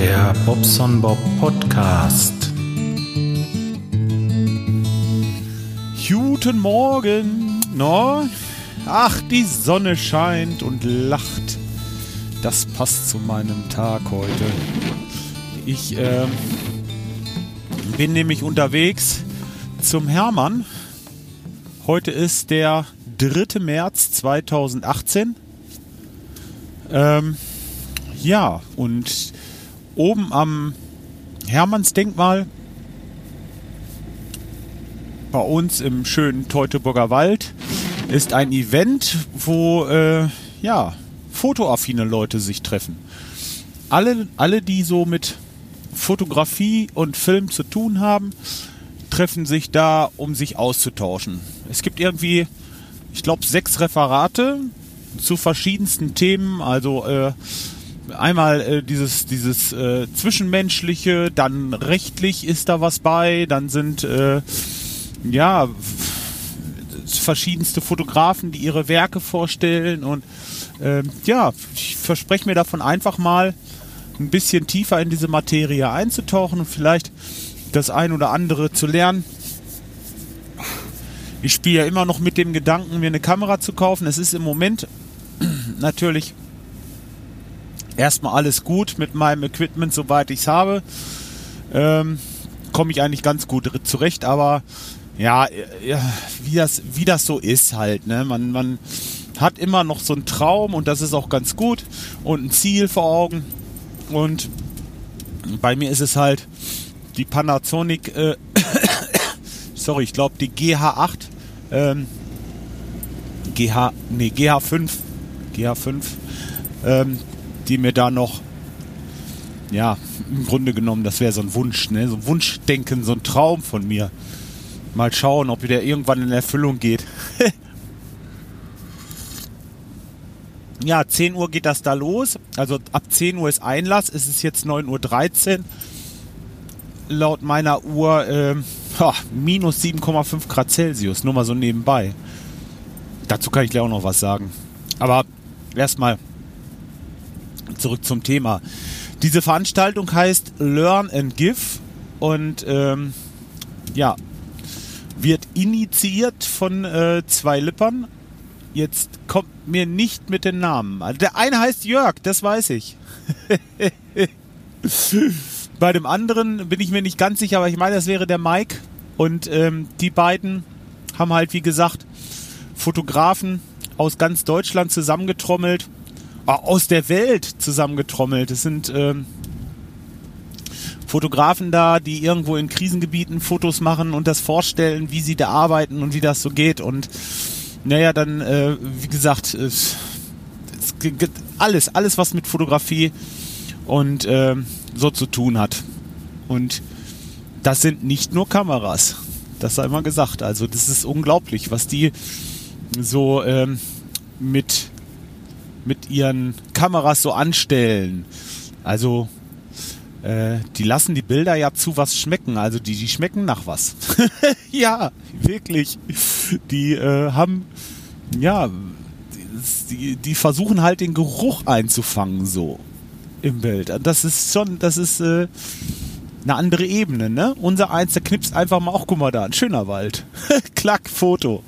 Der Bobson Bob Podcast. Guten Morgen. No? Ach, die Sonne scheint und lacht. Das passt zu meinem Tag heute. Ich äh, bin nämlich unterwegs zum Hermann. Heute ist der 3. März 2018. Ähm, ja, und oben am Hermannsdenkmal bei uns im schönen Teutoburger Wald ist ein Event, wo äh, ja, fotoaffine Leute sich treffen. Alle, alle, die so mit Fotografie und Film zu tun haben, treffen sich da, um sich auszutauschen. Es gibt irgendwie, ich glaube, sechs Referate zu verschiedensten Themen. Also äh, einmal äh, dieses, dieses äh, Zwischenmenschliche, dann rechtlich ist da was bei, dann sind äh, ja verschiedenste Fotografen, die ihre Werke vorstellen und äh, ja, ich verspreche mir davon einfach mal ein bisschen tiefer in diese Materie einzutauchen und vielleicht das ein oder andere zu lernen. Ich spiele ja immer noch mit dem Gedanken, mir eine Kamera zu kaufen. Es ist im Moment natürlich erstmal alles gut mit meinem Equipment, soweit ich es habe. Ähm, Komme ich eigentlich ganz gut zurecht, aber ja, ja, wie, das, wie das so ist halt. Ne? Man, man hat immer noch so einen Traum und das ist auch ganz gut und ein Ziel vor Augen. Und bei mir ist es halt die Panasonic, äh, sorry, ich glaube die GH8, ähm, GH, nee, GH5, GH5, ähm, die mir da noch, ja, im Grunde genommen, das wäre so ein Wunsch, ne? so ein Wunschdenken, so ein Traum von mir. Mal schauen, ob der irgendwann in Erfüllung geht. ja, 10 Uhr geht das da los. Also ab 10 Uhr ist Einlass. Es ist jetzt 9.13 Uhr. Laut meiner Uhr äh, oh, minus 7,5 Grad Celsius. Nur mal so nebenbei. Dazu kann ich gleich auch noch was sagen. Aber erstmal zurück zum Thema. Diese Veranstaltung heißt Learn and Give und ähm, ja, wird initiiert von äh, zwei Lippern. Jetzt kommt mir nicht mit den Namen. Also der eine heißt Jörg, das weiß ich. Bei dem anderen bin ich mir nicht ganz sicher, aber ich meine, das wäre der Mike. Und ähm, die beiden haben halt, wie gesagt, Fotografen aus ganz Deutschland zusammengetrommelt aus der Welt zusammengetrommelt. Es sind ähm, Fotografen da, die irgendwo in Krisengebieten Fotos machen und das vorstellen, wie sie da arbeiten und wie das so geht. Und naja, dann, äh, wie gesagt, es, es, alles, alles, was mit Fotografie und äh, so zu tun hat. Und das sind nicht nur Kameras. Das sei mal gesagt. Also das ist unglaublich, was die so ähm, mit mit ihren Kameras so anstellen. Also äh, die lassen die Bilder ja zu was schmecken. Also die, die schmecken nach was. ja, wirklich. Die äh, haben, ja, die, die versuchen halt den Geruch einzufangen so im Bild. Das ist schon, das ist äh, eine andere Ebene, ne? Unser Eins, der knipst einfach mal, auch guck mal da, ein schöner Wald. Klack, Foto.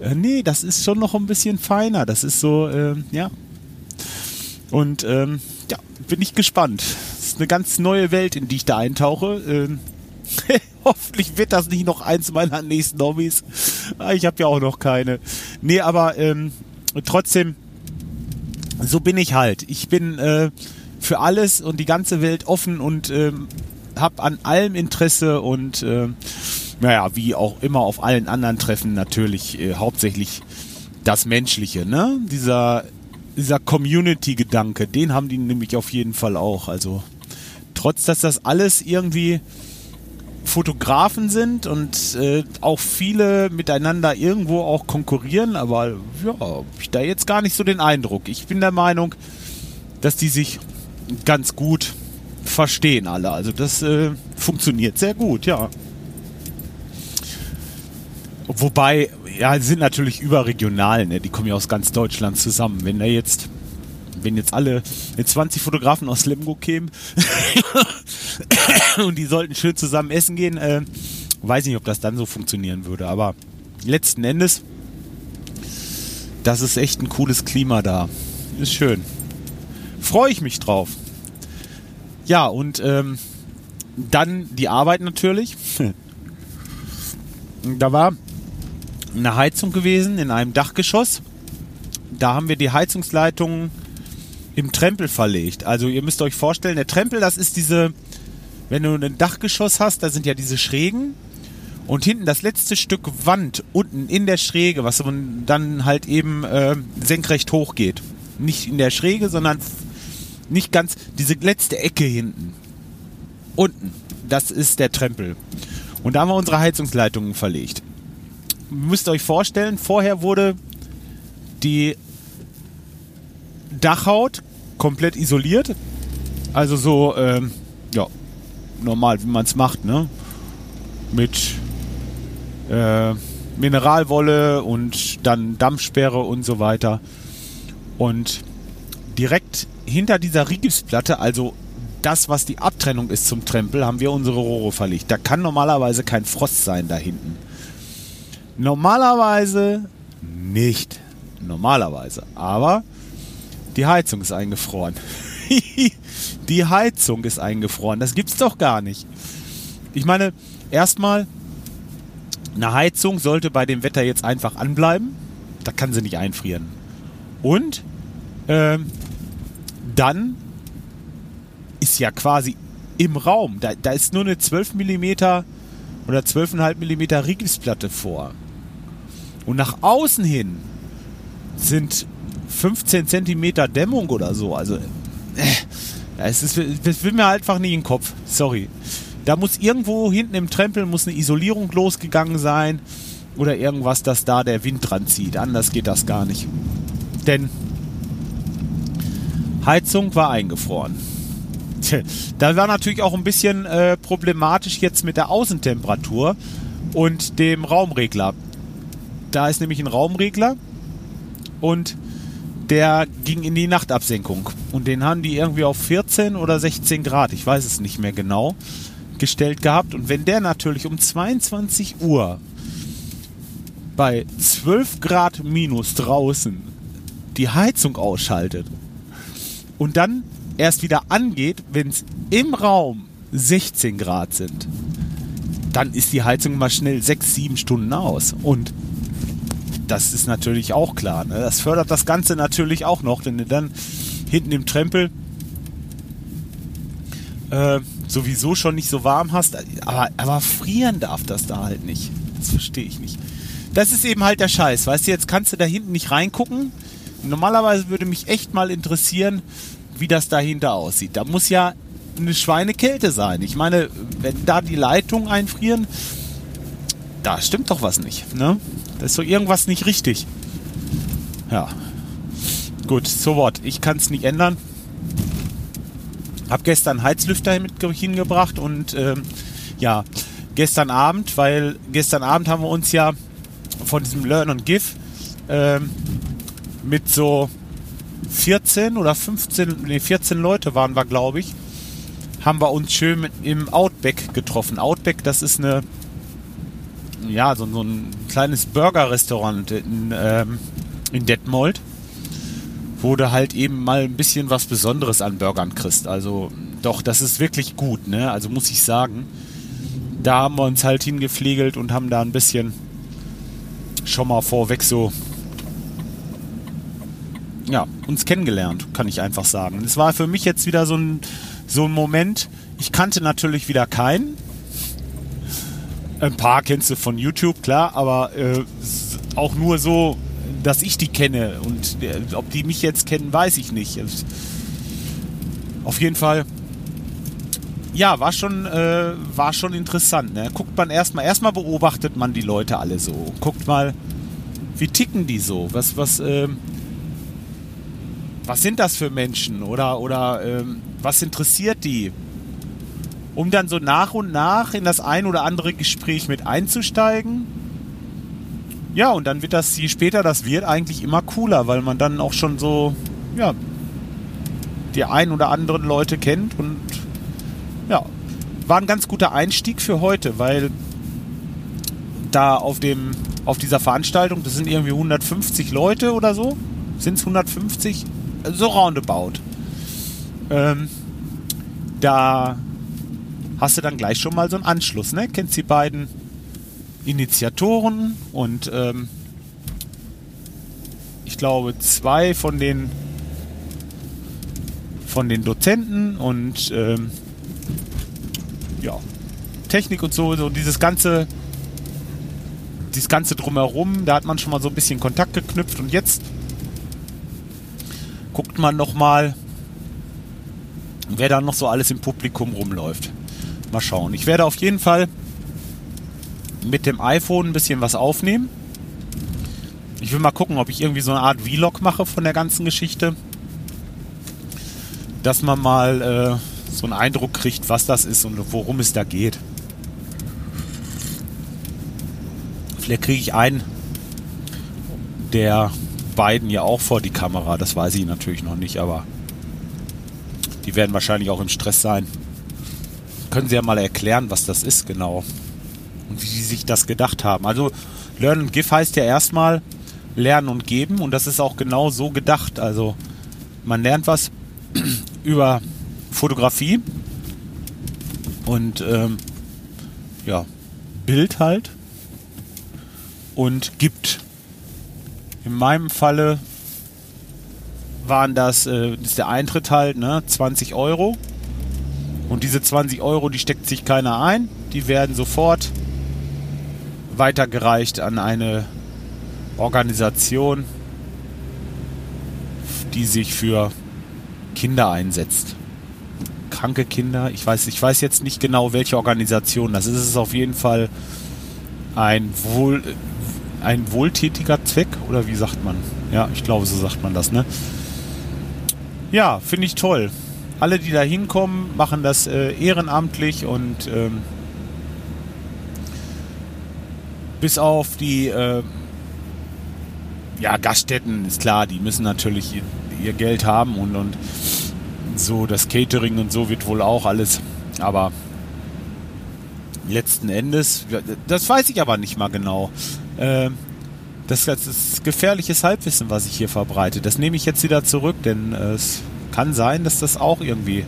Äh, nee, das ist schon noch ein bisschen feiner. Das ist so, äh, ja. Und ähm, ja, bin ich gespannt. Das ist eine ganz neue Welt, in die ich da eintauche. Ähm, hoffentlich wird das nicht noch eins meiner nächsten Hobbys. Ah, ich habe ja auch noch keine. Nee, aber ähm, trotzdem, so bin ich halt. Ich bin äh, für alles und die ganze Welt offen und ähm, habe an allem Interesse und äh, naja, wie auch immer auf allen anderen Treffen natürlich äh, hauptsächlich das Menschliche, ne? Dieser, dieser Community-Gedanke, den haben die nämlich auf jeden Fall auch. Also, trotz dass das alles irgendwie Fotografen sind und äh, auch viele miteinander irgendwo auch konkurrieren, aber ja, hab ich da jetzt gar nicht so den Eindruck. Ich bin der Meinung, dass die sich ganz gut verstehen alle. Also das äh, funktioniert sehr gut, ja. Wobei, ja, die sind natürlich überregional, ne? die kommen ja aus ganz Deutschland zusammen. Wenn da jetzt wenn jetzt alle wenn 20 Fotografen aus Lemgo kämen und die sollten schön zusammen essen gehen, äh, weiß nicht, ob das dann so funktionieren würde. Aber letzten Endes, das ist echt ein cooles Klima da. Ist schön. Freue ich mich drauf. Ja, und ähm, dann die Arbeit natürlich. da war eine Heizung gewesen in einem Dachgeschoss. Da haben wir die Heizungsleitungen im Trempel verlegt. Also ihr müsst euch vorstellen, der Trempel, das ist diese, wenn du ein Dachgeschoss hast, da sind ja diese Schrägen und hinten das letzte Stück Wand unten in der Schräge, was dann halt eben äh, senkrecht hochgeht. Nicht in der Schräge, sondern nicht ganz diese letzte Ecke hinten. Unten. Das ist der Trempel. Und da haben wir unsere Heizungsleitungen verlegt. Ihr müsst euch vorstellen, vorher wurde die Dachhaut komplett isoliert. Also so, ähm, ja, normal, wie man es macht, ne? Mit äh, Mineralwolle und dann Dampfsperre und so weiter. Und direkt hinter dieser Rigipsplatte, also das, was die Abtrennung ist zum Trempel, haben wir unsere Rohre verlegt. Da kann normalerweise kein Frost sein da hinten. Normalerweise nicht. Normalerweise. Aber die Heizung ist eingefroren. die Heizung ist eingefroren. Das gibt's doch gar nicht. Ich meine, erstmal, eine Heizung sollte bei dem Wetter jetzt einfach anbleiben. Da kann sie nicht einfrieren. Und ähm, dann ist ja quasi im Raum, da, da ist nur eine 12 mm oder 12,5 mm Rigipsplatte vor. Und nach außen hin sind 15 cm Dämmung oder so. Also, äh, es ist, das will mir einfach nicht in den Kopf. Sorry. Da muss irgendwo hinten im Trempel muss eine Isolierung losgegangen sein oder irgendwas, dass da der Wind dran zieht. Anders geht das gar nicht. Denn Heizung war eingefroren. Da war natürlich auch ein bisschen äh, problematisch jetzt mit der Außentemperatur und dem Raumregler. Da ist nämlich ein Raumregler und der ging in die Nachtabsenkung. Und den haben die irgendwie auf 14 oder 16 Grad, ich weiß es nicht mehr genau, gestellt gehabt. Und wenn der natürlich um 22 Uhr bei 12 Grad minus draußen die Heizung ausschaltet und dann erst wieder angeht, wenn es im Raum 16 Grad sind, dann ist die Heizung mal schnell 6, 7 Stunden aus. Und das ist natürlich auch klar. Ne? Das fördert das Ganze natürlich auch noch, wenn du dann hinten im Trempel äh, sowieso schon nicht so warm hast. Aber, aber frieren darf das da halt nicht. Das verstehe ich nicht. Das ist eben halt der Scheiß. Weißt du, jetzt kannst du da hinten nicht reingucken. Normalerweise würde mich echt mal interessieren, wie das dahinter aussieht. Da muss ja eine Schweinekälte sein. Ich meine, wenn da die Leitungen einfrieren, da stimmt doch was nicht. Ne? Da ist so irgendwas nicht richtig. Ja. Gut, so what. Ich kann es nicht ändern. Hab gestern Heizlüfter mit hingebracht und ähm, ja, gestern Abend, weil gestern Abend haben wir uns ja von diesem Learn und Give ähm, mit so 14 oder 15, nee, 14 Leute waren wir, glaube ich, haben wir uns schön im Outback getroffen. Outback, das ist eine, ja, so, so ein kleines Burger-Restaurant in, ähm, in Detmold, wo du halt eben mal ein bisschen was Besonderes an Burgern kriegst. Also, doch, das ist wirklich gut, ne? Also muss ich sagen. Da haben wir uns halt hingepflegelt und haben da ein bisschen schon mal vorweg so ja, uns kennengelernt, kann ich einfach sagen. Es war für mich jetzt wieder so ein, so ein Moment, ich kannte natürlich wieder keinen. Ein paar kennst du von YouTube, klar, aber äh, auch nur so, dass ich die kenne. Und äh, ob die mich jetzt kennen, weiß ich nicht. Auf jeden Fall, ja, war schon, äh, war schon interessant. Ne? Guckt man erstmal, erstmal beobachtet man die Leute alle so. Guckt mal, wie ticken die so? Was, was, äh, was sind das für Menschen oder, oder ähm, was interessiert die? Um dann so nach und nach in das ein oder andere Gespräch mit einzusteigen. Ja, und dann wird das, je später das wird, eigentlich immer cooler, weil man dann auch schon so, ja, die ein oder anderen Leute kennt. Und ja, war ein ganz guter Einstieg für heute, weil da auf dem auf dieser Veranstaltung, das sind irgendwie 150 Leute oder so, sind es 150, so roundabout. Ähm, da hast du dann gleich schon mal so einen Anschluss, ne? Kennst die beiden Initiatoren und ähm, ich glaube zwei von den von den Dozenten und ähm, ja Technik und so, so dieses ganze dieses ganze drumherum, da hat man schon mal so ein bisschen Kontakt geknüpft und jetzt guckt man noch mal, wer da noch so alles im Publikum rumläuft. Mal schauen. Ich werde auf jeden Fall mit dem iPhone ein bisschen was aufnehmen. Ich will mal gucken, ob ich irgendwie so eine Art Vlog mache von der ganzen Geschichte. Dass man mal äh, so einen Eindruck kriegt, was das ist und worum es da geht. Vielleicht kriege ich einen der beiden ja auch vor die Kamera. Das weiß ich natürlich noch nicht, aber die werden wahrscheinlich auch im Stress sein. Können Sie ja mal erklären, was das ist genau und wie Sie sich das gedacht haben. Also Learn and Give heißt ja erstmal lernen und geben und das ist auch genau so gedacht. Also man lernt was über Fotografie und ähm, ja, Bild halt und gibt. In meinem Falle waren das, äh, ist der Eintritt halt, ne, 20 Euro. Und diese 20 Euro, die steckt sich keiner ein. Die werden sofort weitergereicht an eine Organisation, die sich für Kinder einsetzt. Kranke Kinder, ich weiß, ich weiß jetzt nicht genau, welche Organisation das ist. Es ist auf jeden Fall ein Wohl, ein wohltätiger Zweck oder wie sagt man? Ja, ich glaube, so sagt man das, ne? Ja, finde ich toll. Alle, die da hinkommen, machen das äh, ehrenamtlich und ähm, bis auf die äh, ja, Gaststätten ist klar, die müssen natürlich ihr, ihr Geld haben und, und so das Catering und so wird wohl auch alles, aber letzten Endes, das weiß ich aber nicht mal genau. Äh, das, das, ist gefährliches Halbwissen, was ich hier verbreite. Das nehme ich jetzt wieder zurück, denn äh, es kann sein, dass das auch irgendwie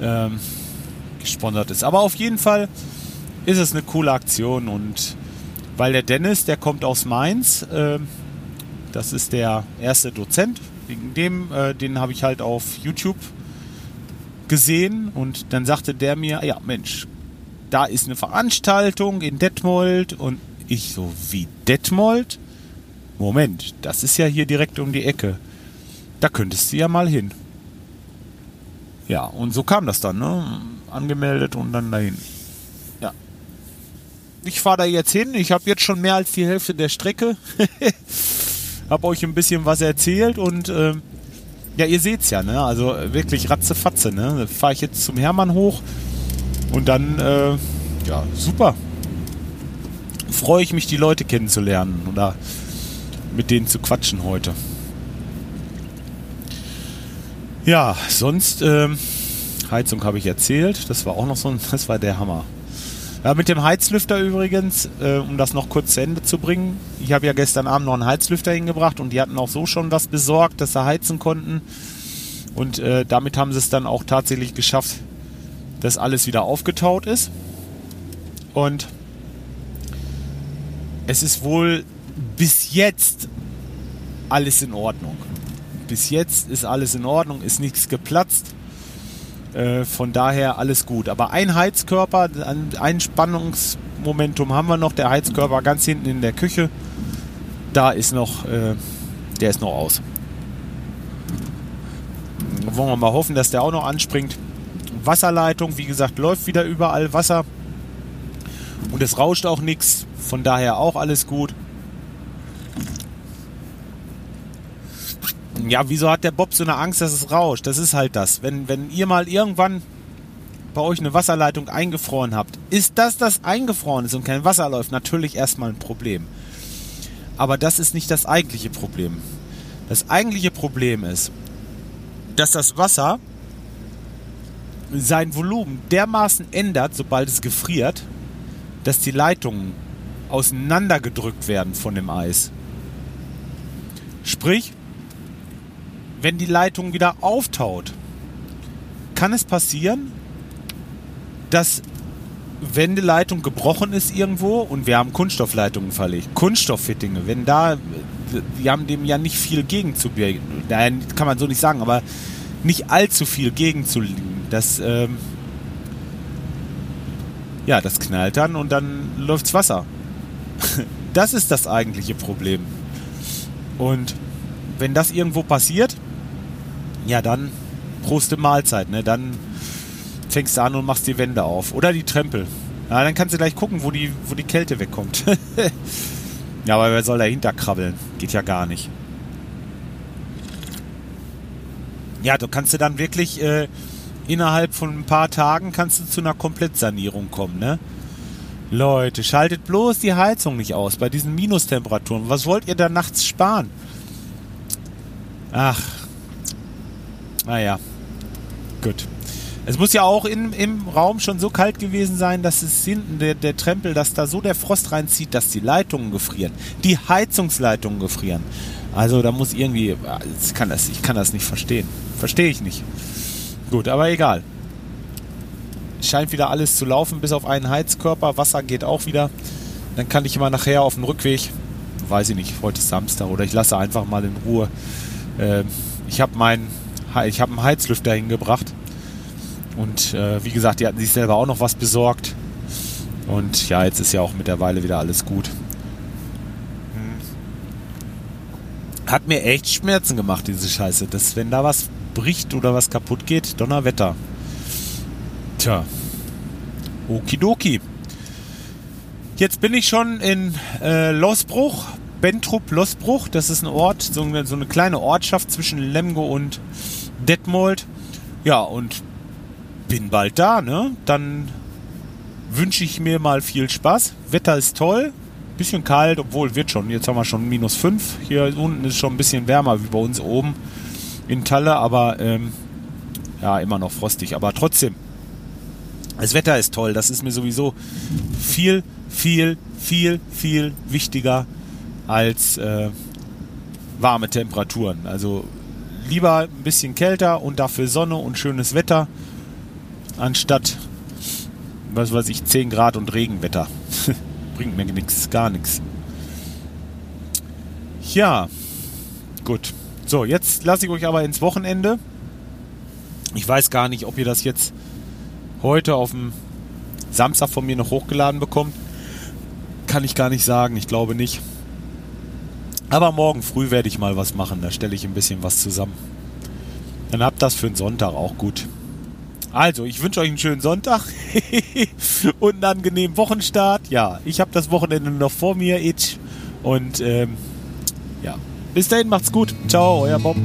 ähm, gesponsert ist. Aber auf jeden Fall ist es eine coole Aktion und weil der Dennis, der kommt aus Mainz, äh, das ist der erste Dozent, wegen dem, äh, den habe ich halt auf YouTube gesehen und dann sagte der mir, ja Mensch, da ist eine Veranstaltung in Detmold und ich so, wie Detmold? Moment, das ist ja hier direkt um die Ecke. Da könntest du ja mal hin. Ja, und so kam das dann, ne? Angemeldet und dann dahin. Ja. Ich fahre da jetzt hin. Ich habe jetzt schon mehr als die Hälfte der Strecke. habe euch ein bisschen was erzählt und äh, ja, ihr seht's ja, ne? Also wirklich ratzefatze, ne? Fahre ich jetzt zum Hermann hoch und dann, äh, ja, super. Freue ich mich, die Leute kennenzulernen oder mit denen zu quatschen heute. Ja, sonst, ähm, Heizung habe ich erzählt. Das war auch noch so ein, das war der Hammer. Ja, mit dem Heizlüfter übrigens, äh, um das noch kurz zu Ende zu bringen. Ich habe ja gestern Abend noch einen Heizlüfter hingebracht und die hatten auch so schon was besorgt, dass sie heizen konnten. Und äh, damit haben sie es dann auch tatsächlich geschafft, dass alles wieder aufgetaut ist. Und es ist wohl bis jetzt alles in Ordnung. Bis jetzt ist alles in Ordnung, ist nichts geplatzt. Äh, von daher alles gut. Aber ein Heizkörper, ein Spannungsmomentum haben wir noch. Der Heizkörper ganz hinten in der Küche. Da ist noch, äh, der ist noch aus. Wollen wir mal hoffen, dass der auch noch anspringt. Wasserleitung, wie gesagt, läuft wieder überall Wasser. Und es rauscht auch nichts. Von daher auch alles gut. Ja, wieso hat der Bob so eine Angst, dass es rauscht? Das ist halt das. Wenn, wenn ihr mal irgendwann bei euch eine Wasserleitung eingefroren habt, ist das, das eingefroren ist und kein Wasser läuft, natürlich erstmal ein Problem. Aber das ist nicht das eigentliche Problem. Das eigentliche Problem ist, dass das Wasser sein Volumen dermaßen ändert, sobald es gefriert, dass die Leitungen auseinandergedrückt werden von dem Eis. Sprich, wenn die Leitung wieder auftaut, kann es passieren, dass wenn die Leitung gebrochen ist irgendwo und wir haben Kunststoffleitungen verlegt, Kunststofffittinge, wenn da, wir haben dem ja nicht viel gegenzubringen, nein, kann man so nicht sagen, aber nicht allzu viel gegenzulegen. Das, ähm, ja, das knallt dann und dann läuft's Wasser. Das ist das eigentliche Problem. Und wenn das irgendwo passiert, ja, dann Proste Mahlzeit, ne? Dann fängst du an und machst die Wände auf. Oder die Trempel. Ja, dann kannst du gleich gucken, wo die, wo die Kälte wegkommt. ja, aber wer soll dahinter krabbeln? Geht ja gar nicht. Ja, du kannst du dann wirklich äh, innerhalb von ein paar Tagen kannst du zu einer Komplettsanierung kommen, ne? Leute, schaltet bloß die Heizung nicht aus bei diesen Minustemperaturen. Was wollt ihr da nachts sparen? Ach. Naja. Gut. Es muss ja auch in, im Raum schon so kalt gewesen sein, dass es hinten der, der Trempel, dass da so der Frost reinzieht, dass die Leitungen gefrieren. Die Heizungsleitungen gefrieren. Also da muss irgendwie. Ich kann das, ich kann das nicht verstehen. Verstehe ich nicht. Gut, aber egal scheint wieder alles zu laufen, bis auf einen Heizkörper. Wasser geht auch wieder. Dann kann ich immer nachher auf dem Rückweg, weiß ich nicht, heute ist Samstag oder ich lasse einfach mal in Ruhe. Äh, ich habe meinen, ich habe einen Heizlüfter hingebracht und äh, wie gesagt, die hatten sich selber auch noch was besorgt. Und ja, jetzt ist ja auch mittlerweile wieder alles gut. Hm. Hat mir echt Schmerzen gemacht, diese Scheiße. Dass, wenn da was bricht oder was kaputt geht, Donnerwetter. Tja. Okidoki. Jetzt bin ich schon in äh, Losbruch, Bentrup Losbruch. Das ist ein Ort, so so eine kleine Ortschaft zwischen Lemgo und Detmold. Ja, und bin bald da, ne? Dann wünsche ich mir mal viel Spaß. Wetter ist toll. Bisschen kalt, obwohl wird schon. Jetzt haben wir schon minus 5. Hier unten ist schon ein bisschen wärmer wie bei uns oben in Talle, aber ähm, ja, immer noch frostig. Aber trotzdem, das Wetter ist toll, das ist mir sowieso viel, viel, viel, viel wichtiger als äh, warme Temperaturen. Also lieber ein bisschen kälter und dafür Sonne und schönes Wetter, anstatt, was weiß ich, 10 Grad und Regenwetter. Bringt mir nichts, gar nichts. Ja, gut. So, jetzt lasse ich euch aber ins Wochenende. Ich weiß gar nicht, ob ihr das jetzt heute auf dem Samstag von mir noch hochgeladen bekommt. Kann ich gar nicht sagen, ich glaube nicht. Aber morgen früh werde ich mal was machen, da stelle ich ein bisschen was zusammen. Dann habt das für einen Sonntag auch gut. Also, ich wünsche euch einen schönen Sonntag und einen angenehmen Wochenstart. Ja, ich habe das Wochenende noch vor mir, Itch. Und ähm, ja, bis dahin macht's gut. Ciao, euer Bob.